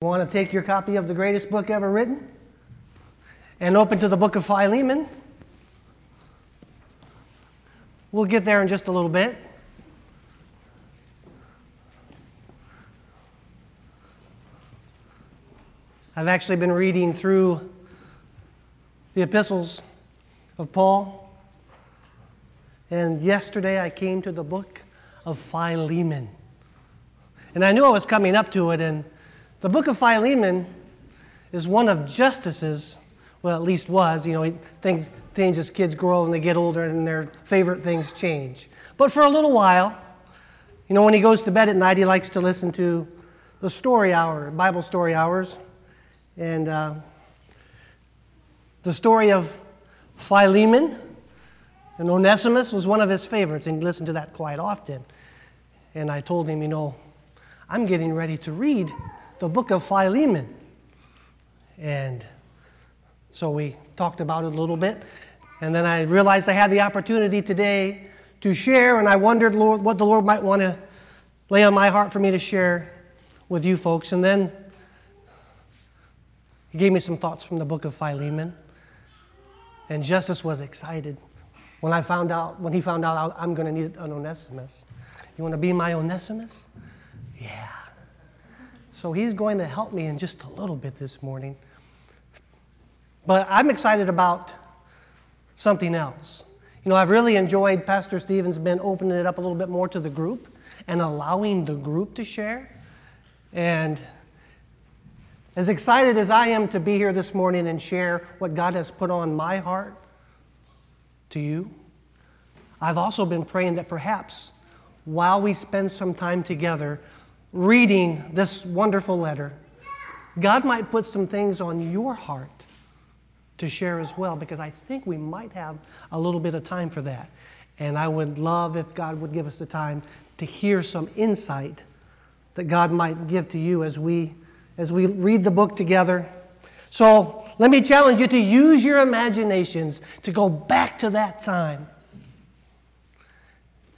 Want to take your copy of the greatest book ever written and open to the book of Philemon? We'll get there in just a little bit. I've actually been reading through the epistles of Paul, and yesterday I came to the book of Philemon. And I knew I was coming up to it, and the book of Philemon is one of Justice's, well, at least was. You know, things, things as kids grow and they get older and their favorite things change. But for a little while, you know, when he goes to bed at night, he likes to listen to the story hour, Bible story hours. And uh, the story of Philemon and Onesimus was one of his favorites, and he listened to that quite often. And I told him, you know, I'm getting ready to read the book of Philemon. And so we talked about it a little bit. And then I realized I had the opportunity today to share, and I wondered Lord, what the Lord might want to lay on my heart for me to share with you folks. And then He gave me some thoughts from the book of Philemon. And Justice was excited when I found out, when he found out I'm going to need an Onesimus. You want to be my Onesimus? Yeah. So he's going to help me in just a little bit this morning. But I'm excited about something else. You know, I've really enjoyed Pastor Stephen's been opening it up a little bit more to the group and allowing the group to share. And as excited as I am to be here this morning and share what God has put on my heart to you, I've also been praying that perhaps while we spend some time together, reading this wonderful letter, God might put some things on your heart to share as well, because I think we might have a little bit of time for that. And I would love if God would give us the time to hear some insight that God might give to you as we as we read the book together. So let me challenge you to use your imaginations to go back to that time.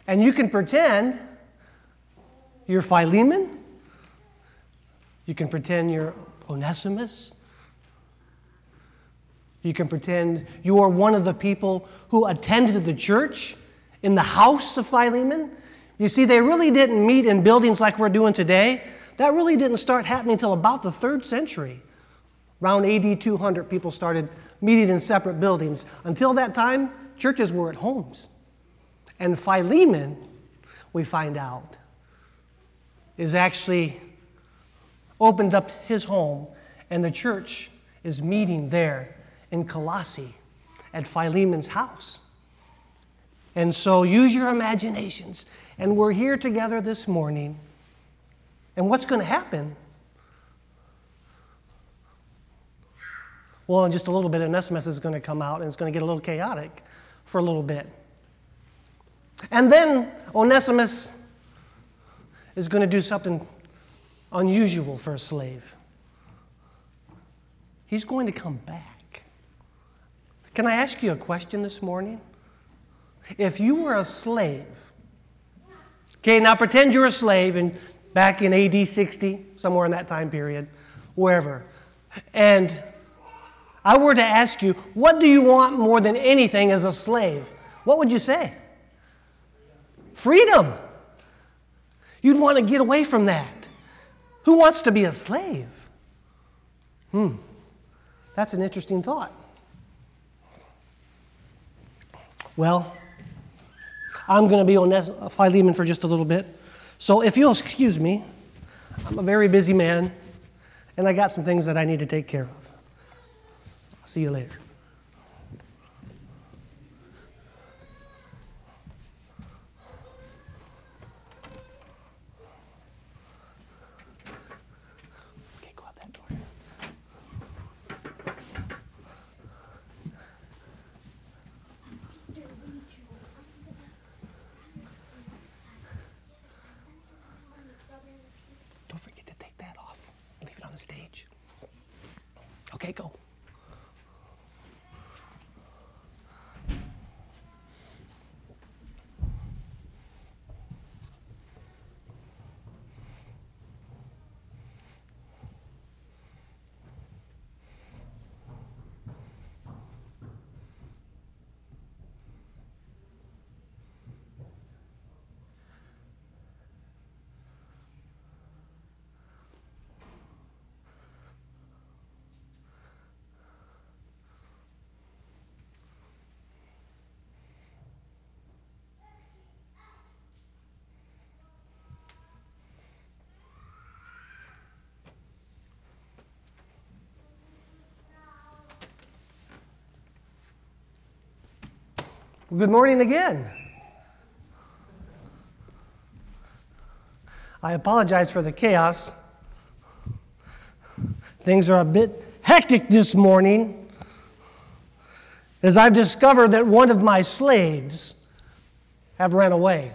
And you can pretend you're Philemon. You can pretend you're Onesimus. You can pretend you are one of the people who attended the church in the house of Philemon. You see, they really didn't meet in buildings like we're doing today. That really didn't start happening until about the third century. Around AD 200, people started meeting in separate buildings. Until that time, churches were at homes. And Philemon, we find out, is actually opened up his home, and the church is meeting there in Colossae at Philemon's house. And so use your imaginations. And we're here together this morning. And what's going to happen? Well, in just a little bit, Onesimus is going to come out and it's going to get a little chaotic for a little bit. And then Onesimus is going to do something unusual for a slave. He's going to come back. Can I ask you a question this morning? If you were a slave, okay, now pretend you're a slave and back in AD 60, somewhere in that time period, wherever, and I were to ask you, what do you want more than anything as a slave? What would you say? Freedom. You'd want to get away from that. Who wants to be a slave? Hmm, that's an interesting thought. Well, I'm going to be on Philemon for just a little bit. So if you'll excuse me, I'm a very busy man, and I got some things that I need to take care of. I'll see you later. Okay, go. Good morning again. I apologize for the chaos. Things are a bit hectic this morning as I've discovered that one of my slaves have ran away.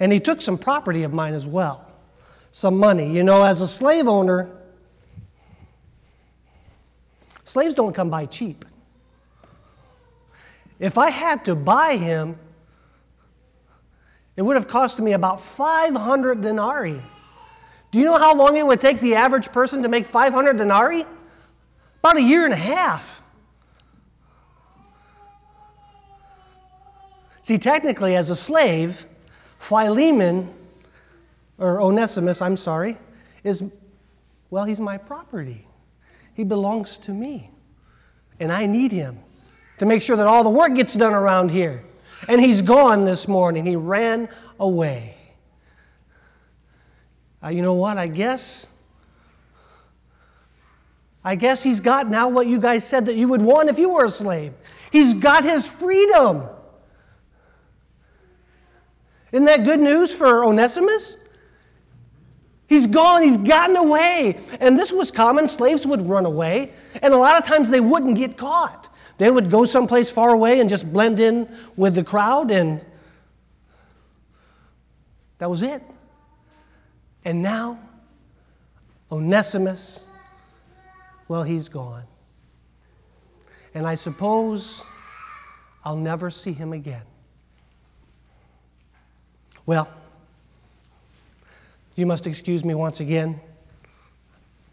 And he took some property of mine as well, some money. You know, as a slave owner, slaves don't come by cheap. If I had to buy him, it would have cost me about 500 denarii. Do you know how long it would take the average person to make 500 denarii? About a year and a half. See, technically, as a slave, Philemon, or Onesimus, I'm sorry, is, well, he's my property. He belongs to me. And I need him to make sure that all the work gets done around here. And he's gone this morning. He ran away. Uh, you know what? I guess. I guess he's got now what you guys said that you would want if you were a slave. He's got his freedom. Isn't that good news for Onesimus? He's gone, he's gotten away. And this was common. Slaves would run away, and a lot of times they wouldn't get caught. They would go someplace far away and just blend in with the crowd, and that was it. And now, Onesimus, well, he's gone. And I suppose I'll never see him again. Well, you must excuse me once again.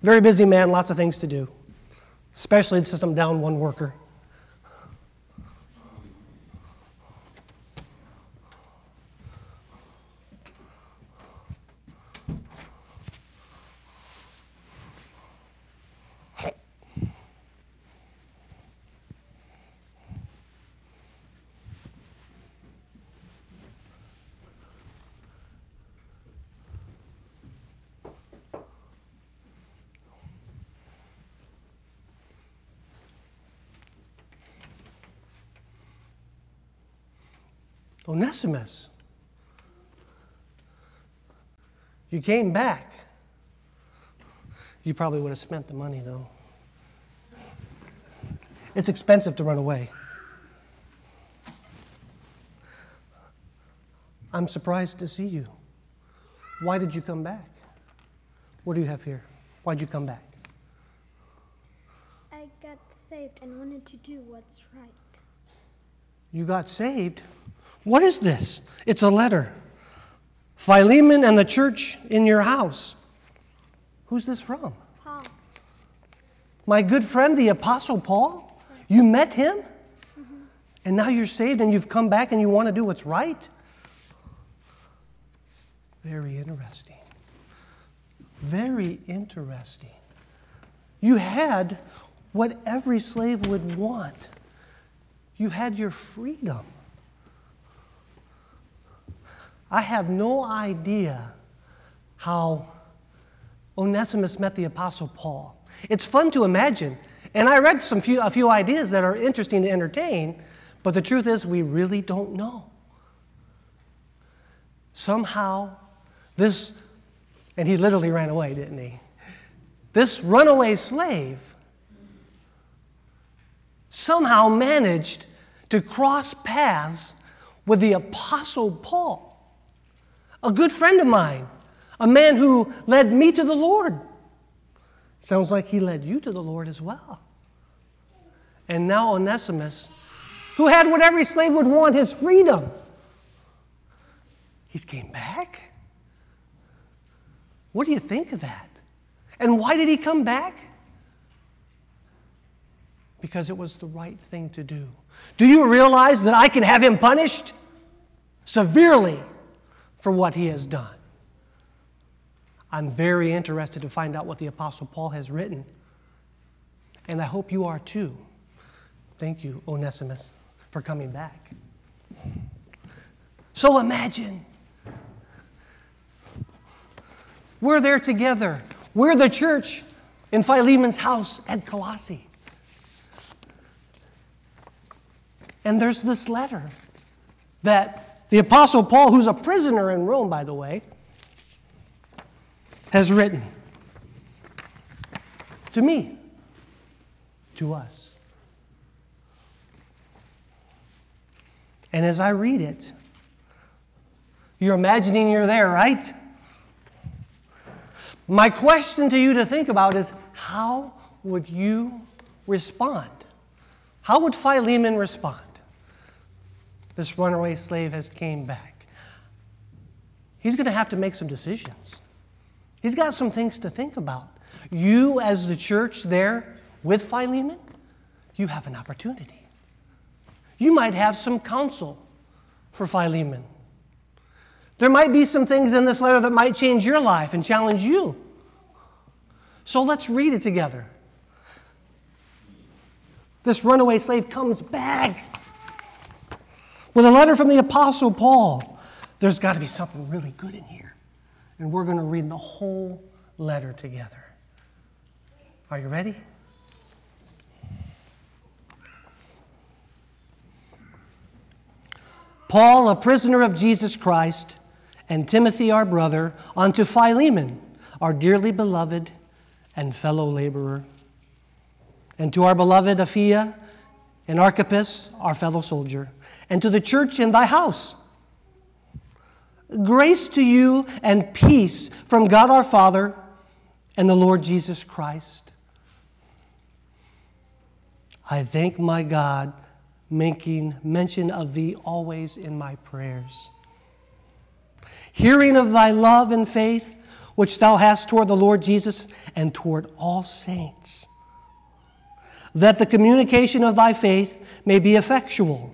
Very busy man, lots of things to do, especially since I'm down one worker. Onesimus, you came back. You probably would have spent the money, though. It's expensive to run away. I'm surprised to see you. Why did you come back? What do you have here? Why'd you come back? I got saved and wanted to do what's right. You got saved? What is this? It's a letter. Philemon and the church in your house. Who's this from? Paul. My good friend, the Apostle Paul? You met him? Mm-hmm. And now you're saved and you've come back and you want to do what's right? Very interesting. Very interesting. You had what every slave would want. You had your freedom. I have no idea how Onesimus met the Apostle Paul. It's fun to imagine. And I read some few, a few ideas that are interesting to entertain, but the truth is, we really don't know. Somehow, this, and he literally ran away, didn't he? This runaway slave somehow managed to cross paths with the Apostle Paul a good friend of mine, a man who led me to the Lord. Sounds like he led you to the Lord as well. And now Onesimus, who had what every slave would want his freedom, he's came back. What do you think of that? And why did he come back? Because it was the right thing to do. Do you realize that I can have him punished severely for what he has done. I'm very interested to find out what the Apostle Paul has written. And I hope you are too. Thank you, Onesimus, for coming back. So imagine we're there together. We're the church in Philemon's house at Colossae. And there's this letter that the Apostle Paul, who's a prisoner in Rome, by the way, has written to me, to us. And as I read it, you're imagining you're there, right? My question to you to think about is how would you respond? How would Philemon respond? This runaway slave has came back. He's going to have to make some decisions. He's got some things to think about. You, as the church there with Philemon, you have an opportunity. You might have some counsel for Philemon. There might be some things in this letter that might change your life and challenge you. So let's read it together. This runaway slave comes back with a letter from the Apostle Paul. There's got to be something really good in here. And we're going to read the whole letter together. Are you ready? Paul, a prisoner of Jesus Christ, and Timothy, our brother, unto Philemon, our dearly beloved and fellow laborer, and to our beloved Apphia and Archippus, our fellow soldier, and to the church in thy house. Grace to you and peace from God our Father and the Lord Jesus Christ. I thank my God, making mention of thee always in my prayers. Hearing of thy love and faith, which thou hast toward the Lord Jesus and toward all saints, that the communication of thy faith may be effectual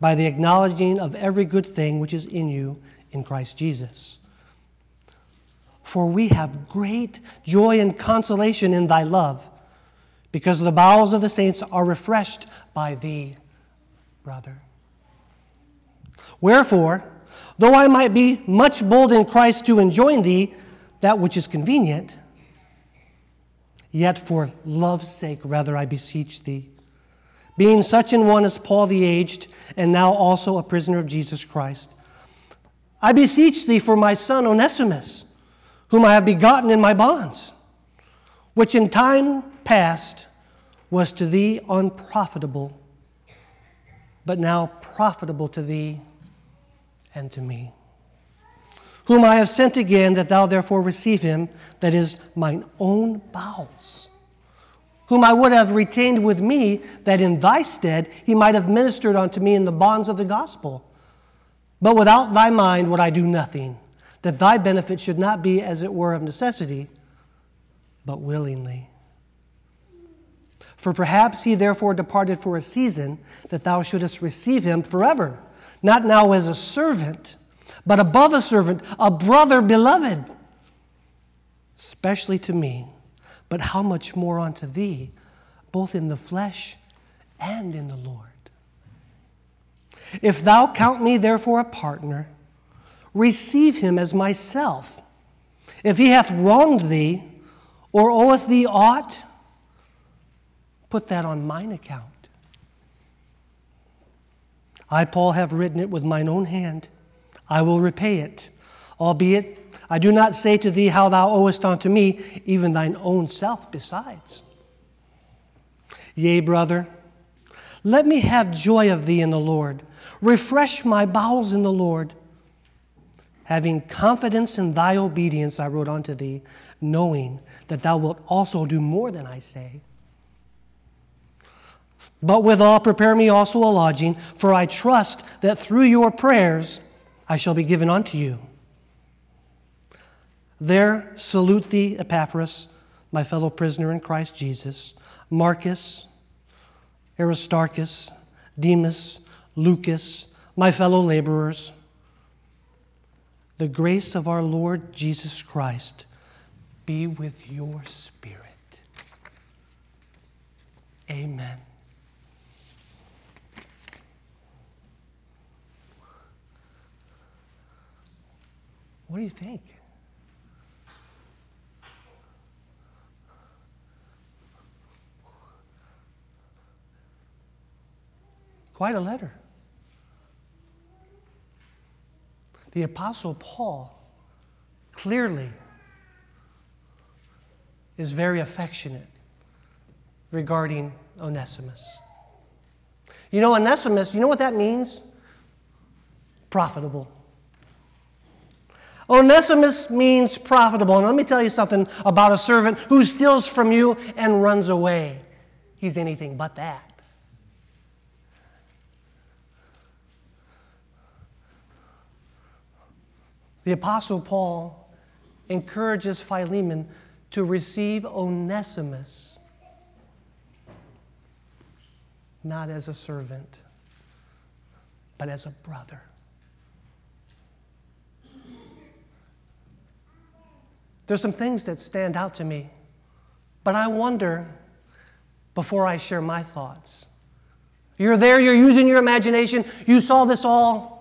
by the acknowledging of every good thing which is in you in Christ Jesus. For we have great joy and consolation in thy love, because the bowels of the saints are refreshed by thee, brother. Wherefore, though I might be much bold in Christ to enjoin thee that which is convenient, yet for love's sake rather I beseech thee, being such an one as Paul the aged, and now also a prisoner of Jesus Christ I beseech thee for my son Onesimus, whom I have begotten in my bonds, which in time past was to thee unprofitable, but now profitable to thee and to me. Whom I have sent again, that thou therefore receive him, that is mine own bowels. Whom I would have retained with me, that in thy stead he might have ministered unto me in the bonds of the gospel but without thy mind would I do nothing, that thy benefit should not be as it were of necessity, but willingly. For perhaps he therefore departed for a season, that thou shouldest receive him forever, not now as a servant, but above a servant, a brother beloved, especially to me, but how much more unto thee, both in the flesh and in the Lord. If thou count me therefore a partner, receive him as myself. If he hath wronged thee, or oweth thee aught, put that on mine account. I, Paul, have written it with mine own hand. I will repay it, albeit I do not say to thee how thou owest unto me, even thine own self besides. Yea, brother, let me have joy of thee in the Lord. Refresh my bowels in the Lord. Having confidence in thy obedience, I wrote unto thee, knowing that thou wilt also do more than I say. But withal, prepare me also a lodging, for I trust that through your prayers I shall be given unto you. There salute thee, Epaphras, my fellow prisoner in Christ Jesus, Marcus, Aristarchus, Demas, Lucas, my fellow laborers. The grace of our Lord Jesus Christ be with your spirit. Amen. What do you think? Quite a letter. The Apostle Paul clearly is very affectionate regarding Onesimus. You know, Onesimus, you know what that means? Profitable. Onesimus means profitable. And let me tell you something about a servant who steals from you and runs away. He's anything but that. The Apostle Paul encourages Philemon to receive Onesimus, not as a servant, but as a brother. There's some things that stand out to me, but I wonder before I share my thoughts. You're there, you're using your imagination, you saw this all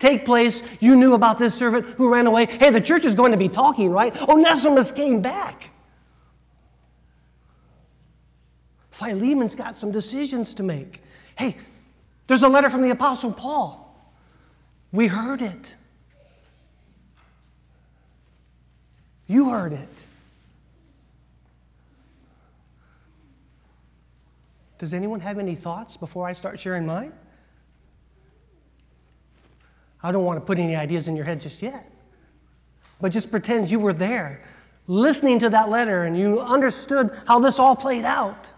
take place, you knew about this servant who ran away. Hey, the church is going to be talking, right? Onesimus came back. Philemon's got some decisions to make. Hey, there's a letter from the Apostle Paul. We heard it. You heard it. Does anyone have any thoughts before I start sharing mine? I don't want to put any ideas in your head just yet. But just pretend you were there, listening to that letter, and you understood how this all played out.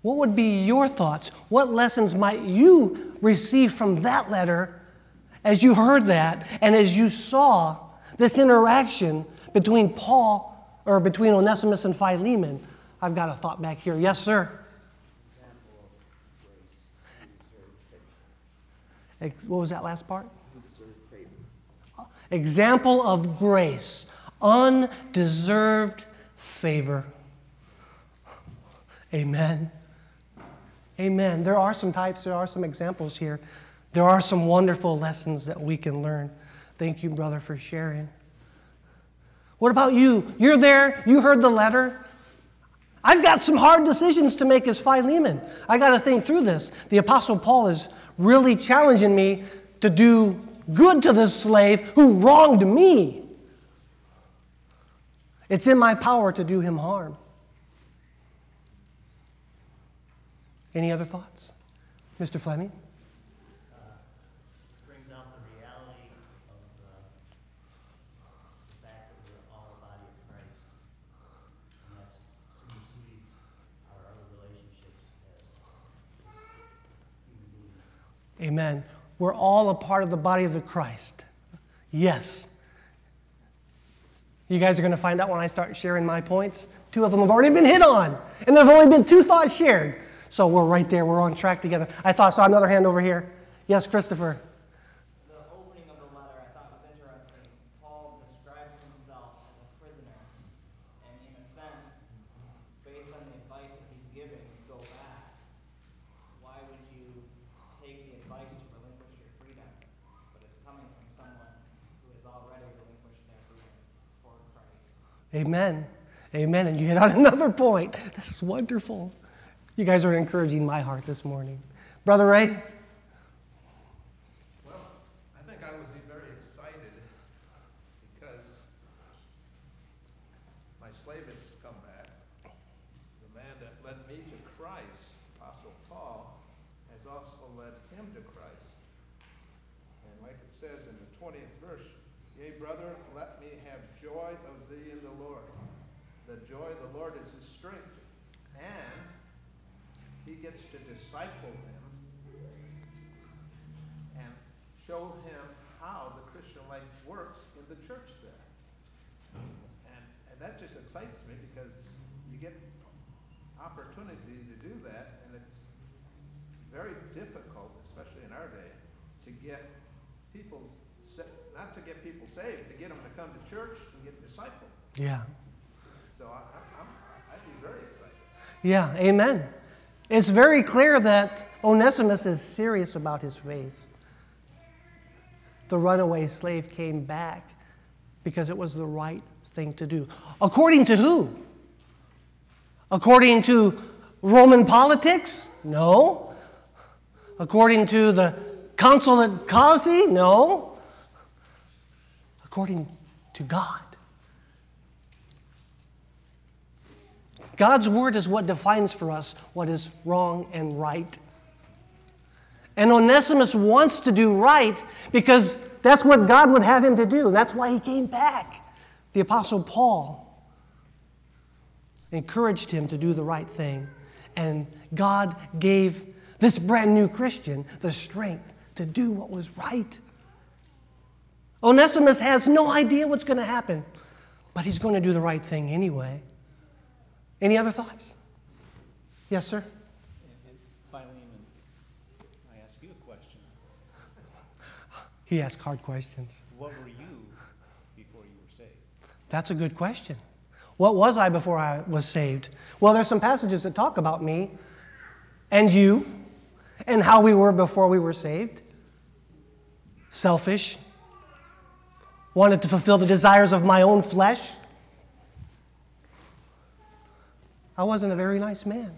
What would be your thoughts? What lessons might you receive from that letter as you heard that and as you saw this interaction between Paul or between Onesimus and Philemon. I've got a thought back here. Yes, sir. What was that last part? Example of grace, undeserved favor. Amen. Amen. There are some types, there are some examples here. There are some wonderful lessons that we can learn. Thank you, brother, for sharing. What about you? You're there, you heard the letter. I've got some hard decisions to make as Philemon. I got to think through this. The Apostle Paul is really challenging me to do good to this slave who wronged me. It's in my power to do him harm. Any other thoughts? Mr. Fleming? Amen. We're all a part of the body of the Christ. Yes. You guys are going to find out when I start sharing my points. Two of them have already been hit on, and there have only been two thoughts shared. So we're right there. We're on track together. I thought I saw another hand over here. Yes, Christopher. Amen. Amen. And you hit on another point. This is wonderful. You guys are encouraging my heart this morning. Brother Ray? Well, I think I would be very excited because my slave has come back. The man that led me to Christ, Apostle Paul, has also led him to Christ. And like it says in the 20th verse, Yea, brother, let me have joy of thee in the Lord. The joy of the Lord is his strength. And he gets to disciple him and show him how the Christian life works in the church there. And, and that just excites me because you get opportunity to do that, and it's very difficult, especially in our day, to get people not to get people saved, to get them to come to church and get discipled. Yeah. So I, I'd be very excited. Yeah, amen. It's very clear that Onesimus is serious about his faith. The runaway slave came back because it was the right thing to do. According to who? According to Roman politics? No. According to the at Colossae? No. According to God. God's word is what defines for us what is wrong and right. And Onesimus wants to do right because that's what God would have him to do. That's why he came back. The Apostle Paul encouraged him to do the right thing. And God gave this brand new Christian the strength to do what was right. Onesimus has no idea what's going to happen, but he's going to do the right thing anyway. Any other thoughts? Yes, sir? And Philemon, I ask you a question. He asked hard questions. What were you before you were saved? That's a good question. What was I before I was saved? Well, there's some passages that talk about me and you and how we were before we were saved. Selfish, wanted to fulfill the desires of my own flesh. I wasn't a very nice man.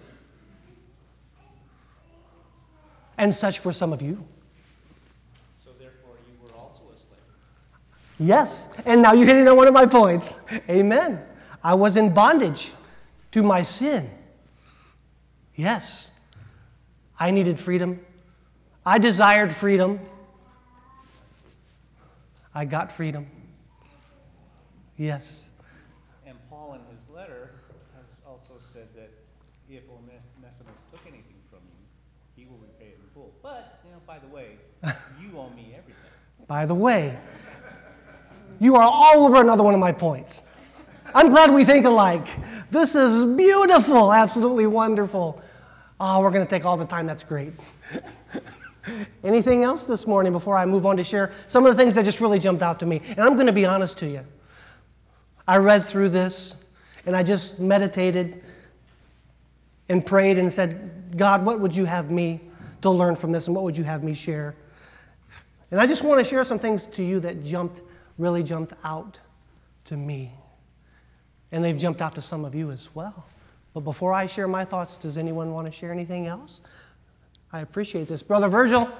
And such were some of you. So therefore, you were also a slave. Yes. And now you're hitting on one of my points. Amen. I was in bondage to my sin. Yes. I needed freedom. I desired freedom. I got freedom. Yes. And Paul, in his letter, has also said that if Onesimus took anything from you, he will repay it in full. But, you know, by the way, you owe me everything. By the way, you are all over another one of my points. I'm glad we think alike. This is beautiful, absolutely wonderful. Oh, we're going to take all the time. That's great. Anything else this morning before I move on to share some of the things that just really jumped out to me? And I'm going to be honest to you. I read through this and I just meditated and prayed and said, God, what would you have me to learn from this and what would you have me share? And I just want to share some things to you that jumped, really jumped out to me. And they've jumped out to some of you as well. But before I share my thoughts, does anyone want to share anything else? I appreciate this. Brother Virgil?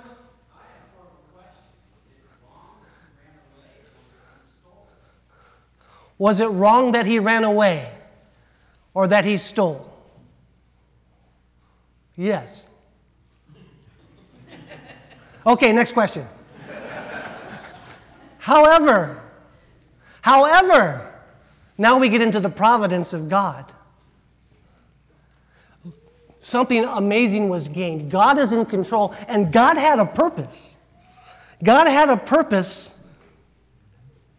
Was it wrong that he ran away or that he stole? Yes. Okay, next question. however, however, now we get into the providence of God. Something amazing was gained. God is in control, and God had a purpose. God had a purpose,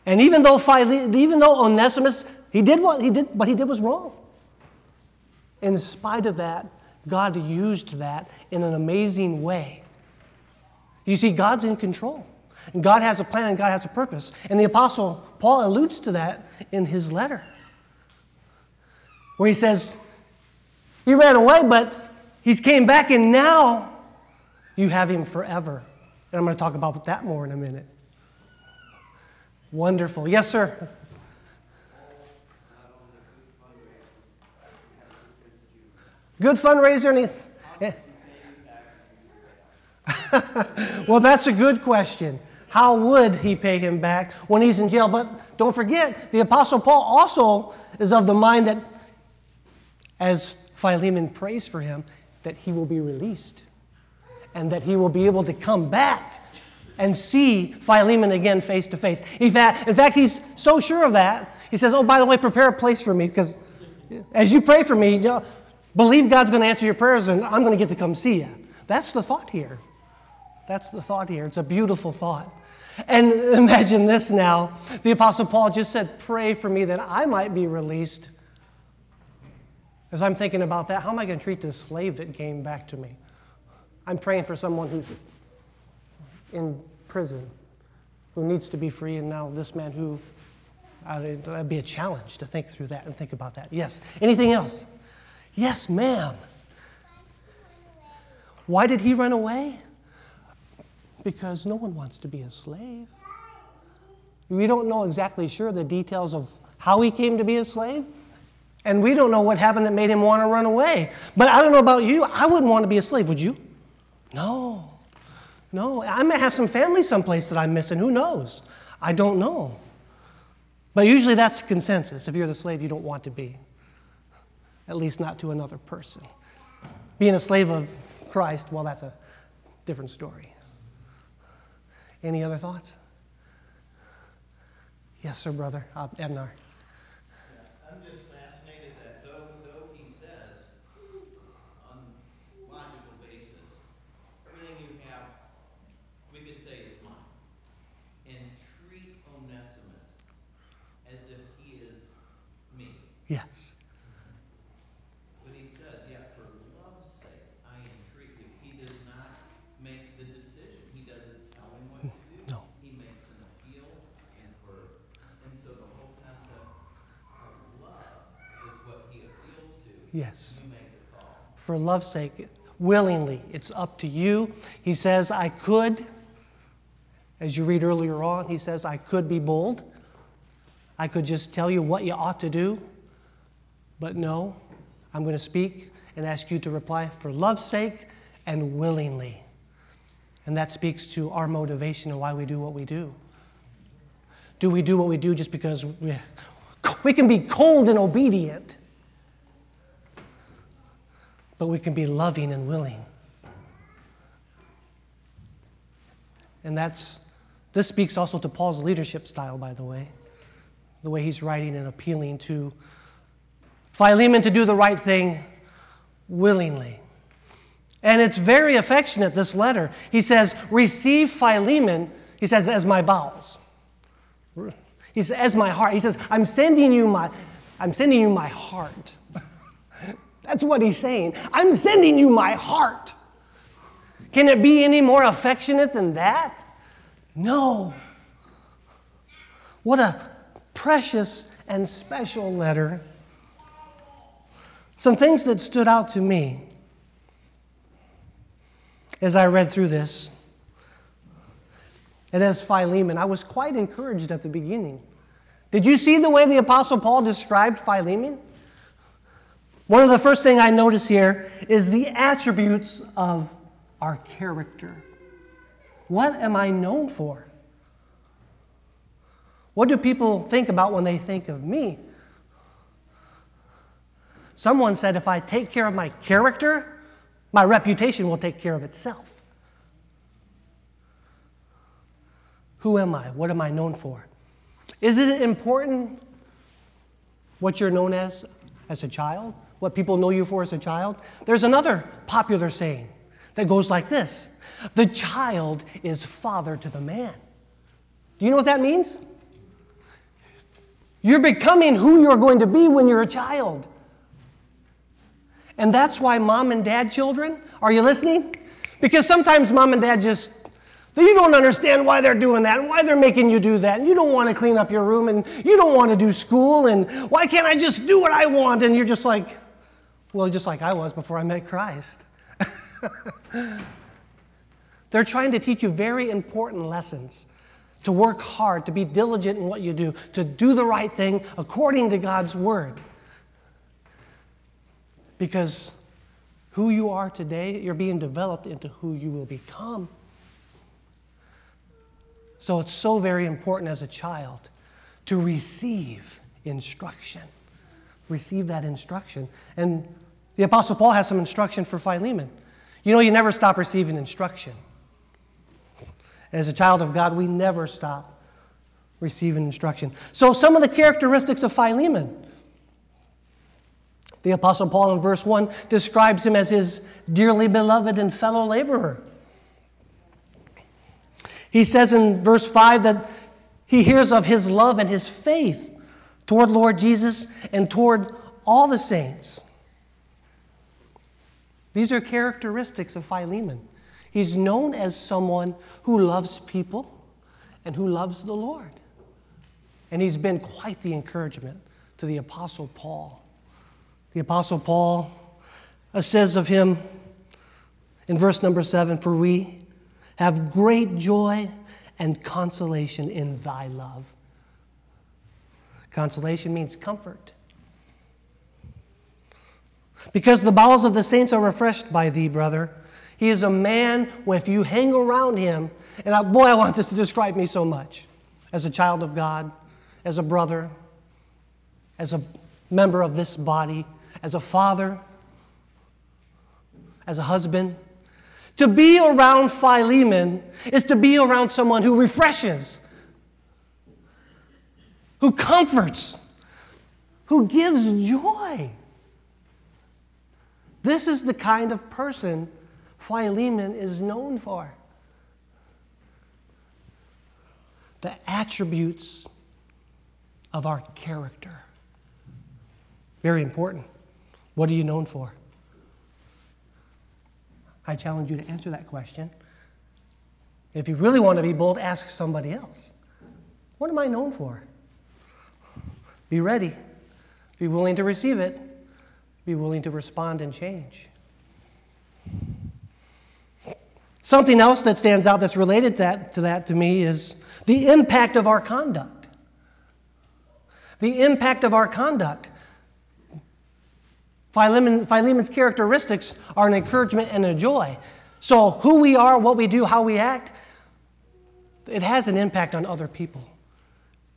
and even though Phile- even though Onesimus he did what he did, what he did was wrong. In spite of that, God used that in an amazing way. You see, God's in control. And God has a plan and God has a purpose. And the Apostle Paul alludes to that in his letter, where he says, He ran away, but he's came back, and now you have him forever. And I'm going to talk about that more in a minute. Wonderful. Yes, sir. Good fundraiser. Eh. well, that's a good question. How would he pay him back when he's in jail? But don't forget, the Apostle Paul also is of the mind that, as Philemon prays for him, that he will be released and that he will be able to come back and see Philemon again face to face. In fact, he's so sure of that, he says, Oh, by the way, prepare a place for me because as you pray for me, you know, believe God's going to answer your prayers and I'm going to get to come see you. That's the thought here. That's the thought here. It's a beautiful thought. And imagine this now. The Apostle Paul just said, Pray for me that I might be released. As I'm thinking about that, how am I going to treat this slave that came back to me? I'm praying for someone who's in prison, who needs to be free, and now this man who, that'd be a challenge to think through that and think about that. Yes. Anything else? Yes, ma'am. Why did he run away? Because no one wants to be a slave. We don't know exactly sure the details of how he came to be a slave, and we don't know what happened that made him want to run away. But I don't know about you, I wouldn't want to be a slave, would you? No. No, I may have some family someplace that I'm missing. Who knows? I don't know. But usually that's consensus. If you're the slave, you don't want to be, at least not to another person. Being a slave of Christ, well, that's a different story. Any other thoughts? Yes, sir, brother. Uh, Ednar. I'm just fascinated that though, though he says, on logical basis, everything you have, we could say is mine. And treat Onesimus as if he is me. Yes. But he says, yeah, for love's sake, I entreat you. He does not make the decision. He doesn't tell him what to do. No. He makes an appeal and for, and so the whole concept of love is what he appeals to. Yes. For love's sake, willingly, it's up to you. He says, I could, as you read earlier on, he says, I could be bold. I could just tell you what you ought to do. But no, I'm going to speak and ask you to reply for love's sake and willingly. And that speaks to our motivation and why we do what we do. Do we do what we do just because we, we can be cold and obedient? But we can be loving and willing. And that's, this speaks also to Paul's leadership style, by the way, the way he's writing and appealing to Philemon to do the right thing willingly. And it's very affectionate, this letter. He says, Receive Philemon, he says, as my bowels. He says, as my heart. He says, I'm sending you my, I'm sending you my heart. That's what he's saying. I'm sending you my heart. Can it be any more affectionate than that? No. What a precious and special letter. Some things that stood out to me as I read through this. And as Philemon, I was quite encouraged at the beginning. Did you see the way the Apostle Paul described Philemon? One of the first thing I notice here is the attributes of our character. What am I known for? What do people think about when they think of me? Someone said if I take care of my character, my reputation will take care of itself. Who am I? What am I known for? Is it important what you're known as as a child? What people know you for as a child? There's another popular saying that goes like this The child is father to the man. Do you know what that means? You're becoming who you're going to be when you're a child. And that's why mom and dad children, are you listening? Because sometimes mom and dad just, you don't understand why they're doing that and why they're making you do that. And you don't want to clean up your room and you don't want to do school and why can't I just do what I want? And you're just like, well, just like I was before I met Christ. they're trying to teach you very important lessons to work hard, to be diligent in what you do, to do the right thing according to God's word. Because who you are today, you're being developed into who you will become. So it's so very important as a child to receive instruction. Receive that instruction. And the Apostle Paul has some instruction for Philemon. You know, you never stop receiving instruction. As a child of God, we never stop receiving instruction. So, some of the characteristics of Philemon. The Apostle Paul in verse 1 describes him as his dearly beloved and fellow laborer. He says in verse 5 that he hears of his love and his faith toward Lord Jesus and toward all the saints. These are characteristics of Philemon. He's known as someone who loves people and who loves the Lord. And he's been quite the encouragement to the Apostle Paul. The Apostle Paul uh, says of him in verse number seven For we have great joy and consolation in thy love. Consolation means comfort. Because the bowels of the saints are refreshed by thee, brother. He is a man, if you hang around him, and I, boy, I want this to describe me so much as a child of God, as a brother, as a member of this body, as a father, as a husband. To be around Philemon is to be around someone who refreshes, who comforts, who gives joy. This is the kind of person Philemon is known for. The attributes of our character. Very important. What are you known for? I challenge you to answer that question. If you really want to be bold, ask somebody else. What am I known for? Be ready. Be willing to receive it. Be willing to respond and change. Something else that stands out that's related to that, to that to me is the impact of our conduct. The impact of our conduct. Philemon, Philemon's characteristics are an encouragement and a joy. So, who we are, what we do, how we act, it has an impact on other people.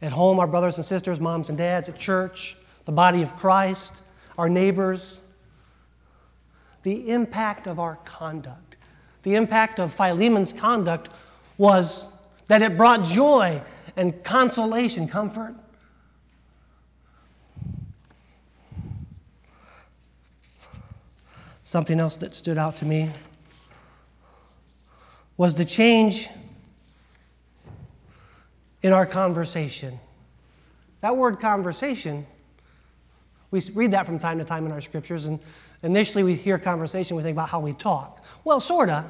At home, our brothers and sisters, moms and dads, at church, the body of Christ, our neighbors. The impact of our conduct, the impact of Philemon's conduct was that it brought joy and consolation, comfort. Something else that stood out to me was the change in our conversation. That word conversation, we read that from time to time in our scriptures, and initially we hear conversation, we think about how we talk. Well, sort of.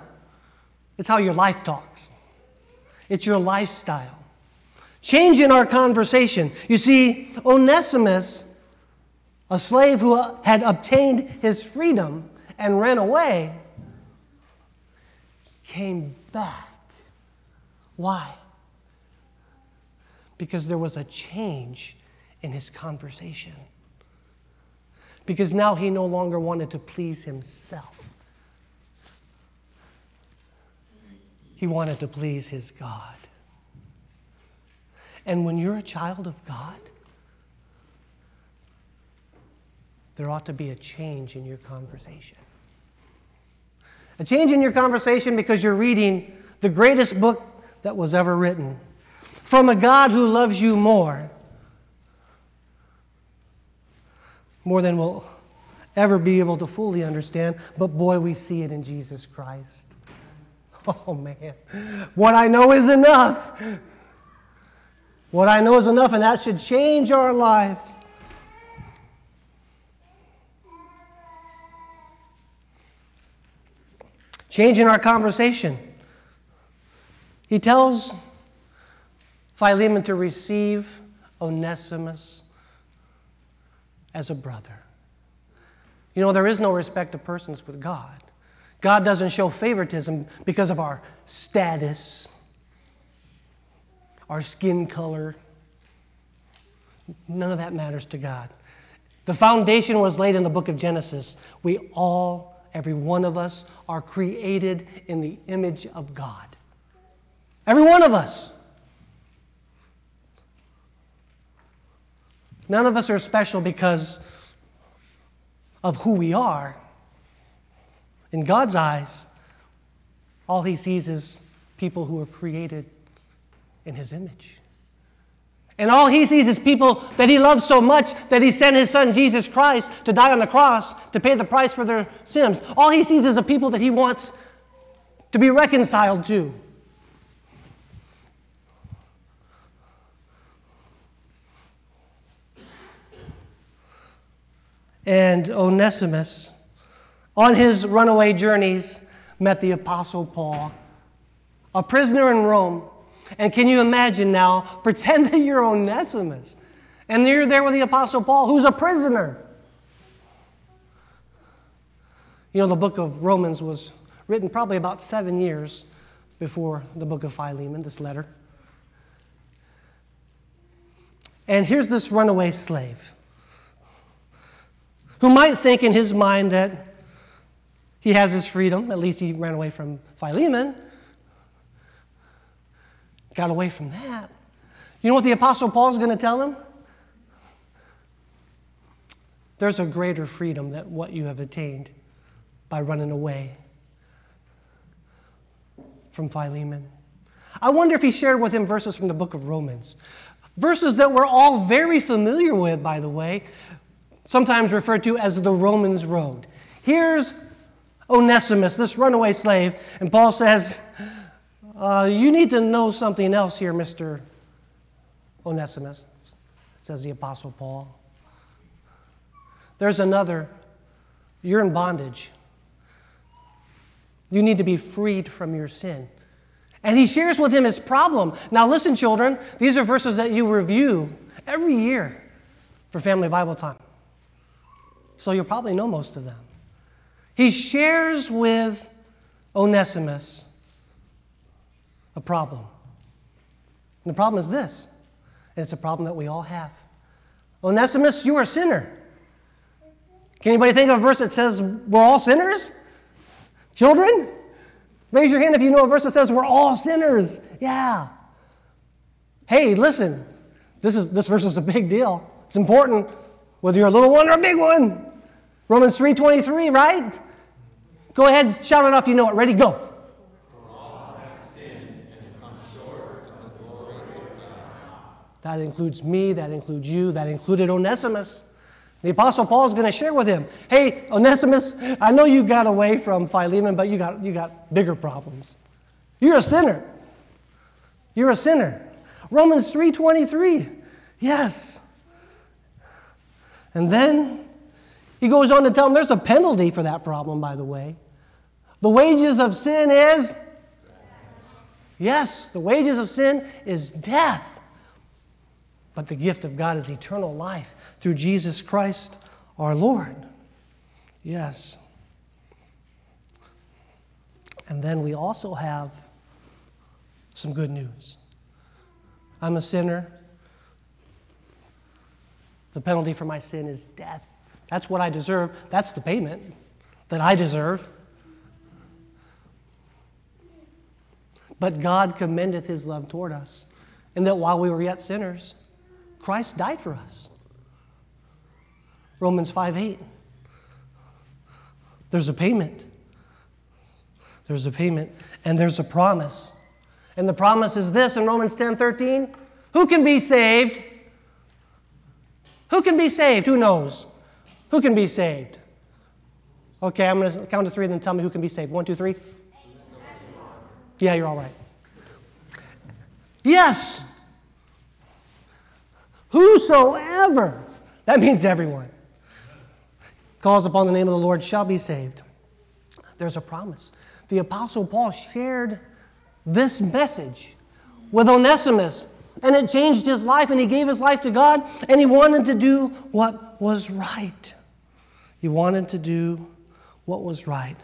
It's how your life talks, it's your lifestyle. Change in our conversation. You see, Onesimus, a slave who uh, had obtained his freedom, and ran away came back. Why? Because there was a change in his conversation. Because now he no longer wanted to please himself, he wanted to please his God. And when you're a child of God, there ought to be a change in your conversation. A change in your conversation because you're reading the greatest book that was ever written from a God who loves you more, more than we'll ever be able to fully understand. But boy, we see it in Jesus Christ. Oh man, what I know is enough. What I know is enough, and that should change our lives. Changing our conversation. He tells Philemon to receive Onesimus as a brother. You know, there is no respect of persons with God. God doesn't show favoritism because of our status, our skin color. None of that matters to God. The foundation was laid in the book of Genesis. We all, every one of us, are created in the image of God. Every one of us. None of us are special because of who we are. In God's eyes, all he sees is people who are created in his image. And all he sees is people that he loves so much that he sent his son Jesus Christ to die on the cross to pay the price for their sins. All he sees is a people that he wants to be reconciled to. And Onesimus, on his runaway journeys, met the Apostle Paul, a prisoner in Rome. And can you imagine now? Pretend that you're Onesimus. And you're there with the Apostle Paul, who's a prisoner. You know, the book of Romans was written probably about seven years before the book of Philemon, this letter. And here's this runaway slave who might think in his mind that he has his freedom. At least he ran away from Philemon. Got away from that. You know what the Apostle Paul is going to tell him? There's a greater freedom than what you have attained by running away from Philemon. I wonder if he shared with him verses from the book of Romans. Verses that we're all very familiar with, by the way, sometimes referred to as the Romans Road. Here's Onesimus, this runaway slave, and Paul says, uh, You need to know something else here, Mr. Onesimus, says the Apostle Paul. There's another. You're in bondage. You need to be freed from your sin. And he shares with him his problem. Now, listen, children, these are verses that you review every year for Family Bible Time. So you'll probably know most of them. He shares with Onesimus a problem. And the problem is this, and it's a problem that we all have. Onesimus, you are a sinner. Can anybody think of a verse that says we're all sinners? Children? Raise your hand if you know a verse that says we're all sinners. Yeah. Hey, listen. This is this verse is a big deal. It's important whether you're a little one or a big one. Romans 3:23, right? Go ahead, shout it off you know it. Ready, go. That includes me, that includes you, that included Onesimus. The Apostle Paul is going to share with him Hey, Onesimus, I know you got away from Philemon, but you got, you got bigger problems. You're a sinner. You're a sinner. Romans 3:23. Yes. And then he goes on to tell them there's a penalty for that problem, by the way. The wages of sin is Yes, the wages of sin is death. But the gift of God is eternal life through Jesus Christ our Lord. Yes. And then we also have some good news. I'm a sinner. The penalty for my sin is death. That's what I deserve. That's the payment that I deserve. But God commendeth his love toward us, and that while we were yet sinners, Christ died for us. Romans 5 8. There's a payment. There's a payment, and there's a promise. And the promise is this in Romans 10 13. Who can be saved? Who can be saved? Who knows? Who can be saved? Okay, I'm going to count to three and then tell me who can be saved. One, two, three. Yeah, you're all right. Yes. Whosoever, that means everyone, calls upon the name of the Lord shall be saved. There's a promise. The Apostle Paul shared this message with Onesimus, and it changed his life, and he gave his life to God, and he wanted to do what was right. He wanted to do what was right.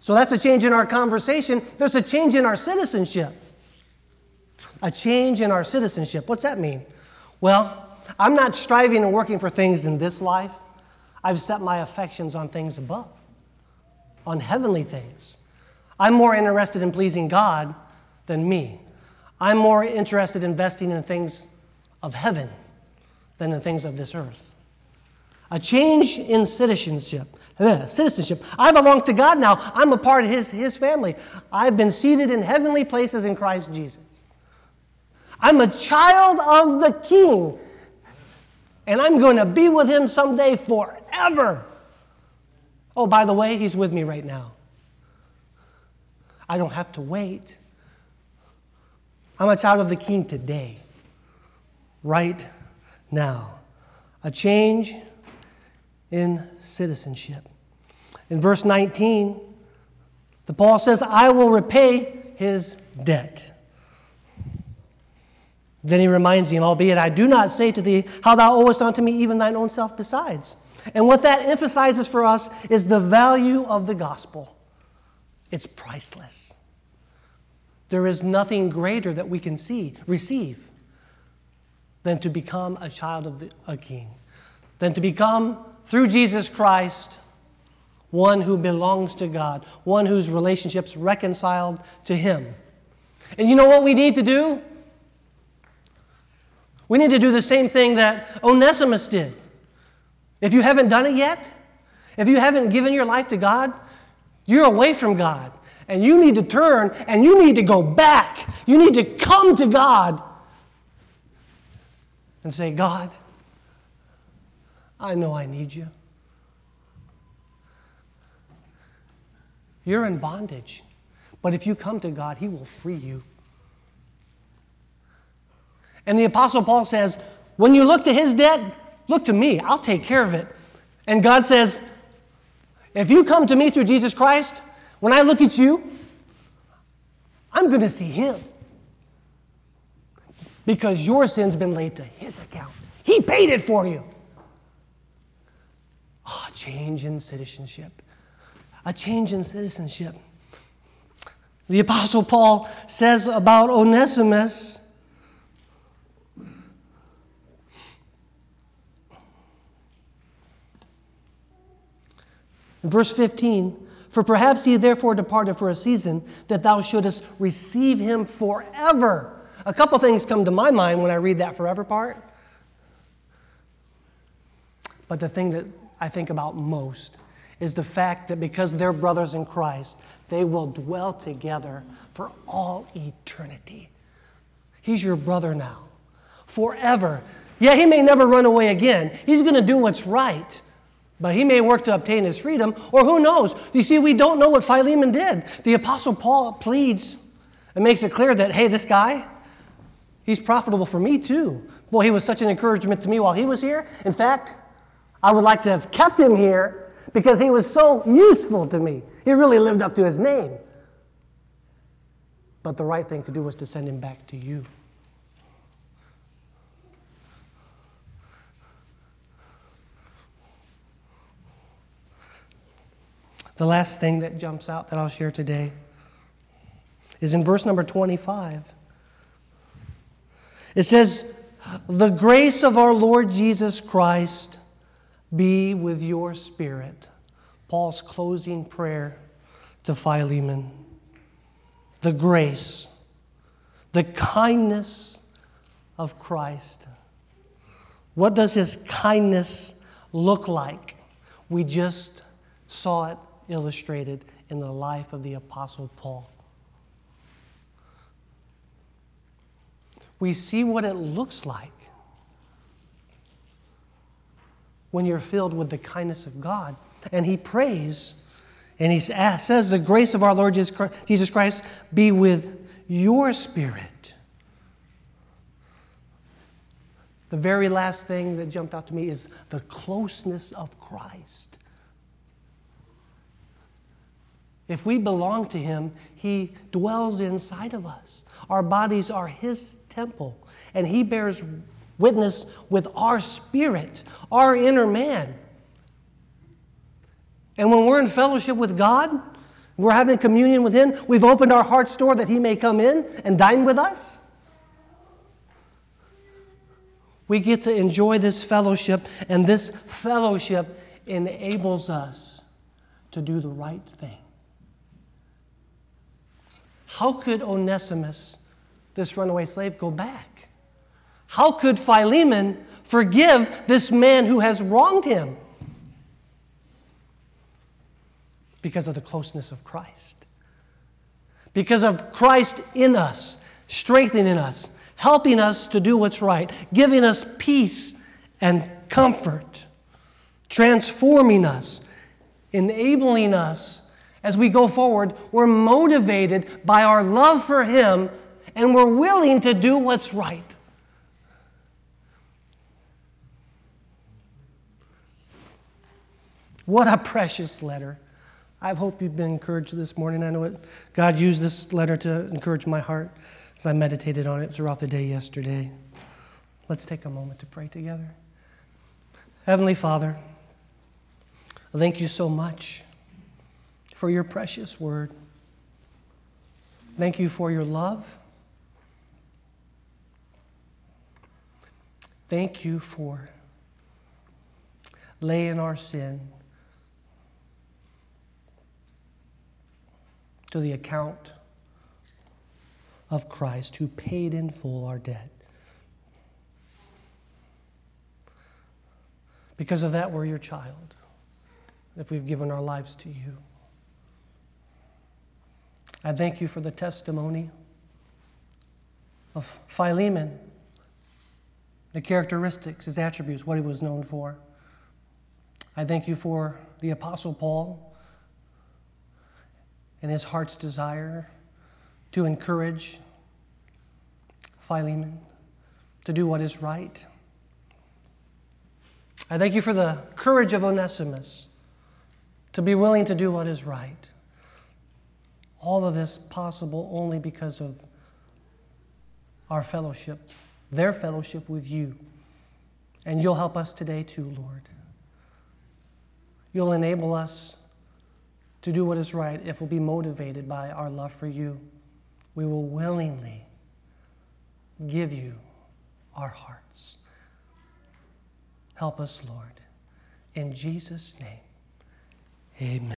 So that's a change in our conversation. There's a change in our citizenship. A change in our citizenship. What's that mean? Well, I'm not striving and working for things in this life. I've set my affections on things above, on heavenly things. I'm more interested in pleasing God than me. I'm more interested in investing in things of heaven than in things of this earth. A change in citizenship. Citizenship. I belong to God now. I'm a part of his, his family. I've been seated in heavenly places in Christ Jesus. I'm a child of the King, and I'm going to be with him someday forever. Oh, by the way, he's with me right now. I don't have to wait. I'm a child of the King today, right now. A change in citizenship. In verse 19, the Paul says, I will repay his debt. Then he reminds him, albeit I do not say to thee how thou owest unto me even thine own self besides. And what that emphasizes for us is the value of the gospel. It's priceless. There is nothing greater that we can see, receive, than to become a child of the, a king, than to become, through Jesus Christ, one who belongs to God, one whose relationships reconciled to Him. And you know what we need to do? We need to do the same thing that Onesimus did. If you haven't done it yet, if you haven't given your life to God, you're away from God. And you need to turn and you need to go back. You need to come to God and say, God, I know I need you. You're in bondage. But if you come to God, He will free you. And the Apostle Paul says, when you look to his debt, look to me. I'll take care of it. And God says, if you come to me through Jesus Christ, when I look at you, I'm going to see him. Because your sin's been laid to his account. He paid it for you. Oh, change in citizenship. A change in citizenship. The Apostle Paul says about Onesimus, In verse 15, for perhaps he therefore departed for a season, that thou shouldest receive him forever. A couple things come to my mind when I read that forever part. But the thing that I think about most is the fact that because they're brothers in Christ, they will dwell together for all eternity. He's your brother now, forever. Yeah, he may never run away again. He's going to do what's right. But he may work to obtain his freedom, or who knows? You see, we don't know what Philemon did. The Apostle Paul pleads and makes it clear that, hey, this guy, he's profitable for me too. Boy, he was such an encouragement to me while he was here. In fact, I would like to have kept him here because he was so useful to me. He really lived up to his name. But the right thing to do was to send him back to you. The last thing that jumps out that I'll share today is in verse number 25. It says, The grace of our Lord Jesus Christ be with your spirit. Paul's closing prayer to Philemon. The grace, the kindness of Christ. What does his kindness look like? We just saw it illustrated in the life of the Apostle Paul. We see what it looks like when you're filled with the kindness of God. And he prays and he says, The grace of our Lord Jesus Christ be with your spirit. The very last thing that jumped out to me is the closeness of Christ. If we belong to Him, He dwells inside of us. Our bodies are His temple, and He bears witness with our spirit, our inner man. And when we're in fellowship with God, we're having communion with Him, we've opened our heart's door that He may come in and dine with us. We get to enjoy this fellowship, and this fellowship enables us to do the right thing. How could Onesimus, this runaway slave, go back? How could Philemon forgive this man who has wronged him? Because of the closeness of Christ. Because of Christ in us, strengthening us, helping us to do what's right, giving us peace and comfort, transforming us, enabling us as we go forward, we're motivated by our love for Him and we're willing to do what's right. What a precious letter. I hope you've been encouraged this morning. I know it, God used this letter to encourage my heart as I meditated on it throughout the day yesterday. Let's take a moment to pray together. Heavenly Father, thank you so much for your precious word. Thank you for your love. Thank you for laying our sin to the account of Christ who paid in full our debt. Because of that, we're your child, if we've given our lives to you. I thank you for the testimony of Philemon, the characteristics, his attributes, what he was known for. I thank you for the Apostle Paul and his heart's desire to encourage Philemon to do what is right. I thank you for the courage of Onesimus to be willing to do what is right. All of this possible only because of our fellowship, their fellowship with you. And you'll help us today too, Lord. You'll enable us to do what is right if we'll be motivated by our love for you. We will willingly give you our hearts. Help us, Lord. In Jesus' name, amen.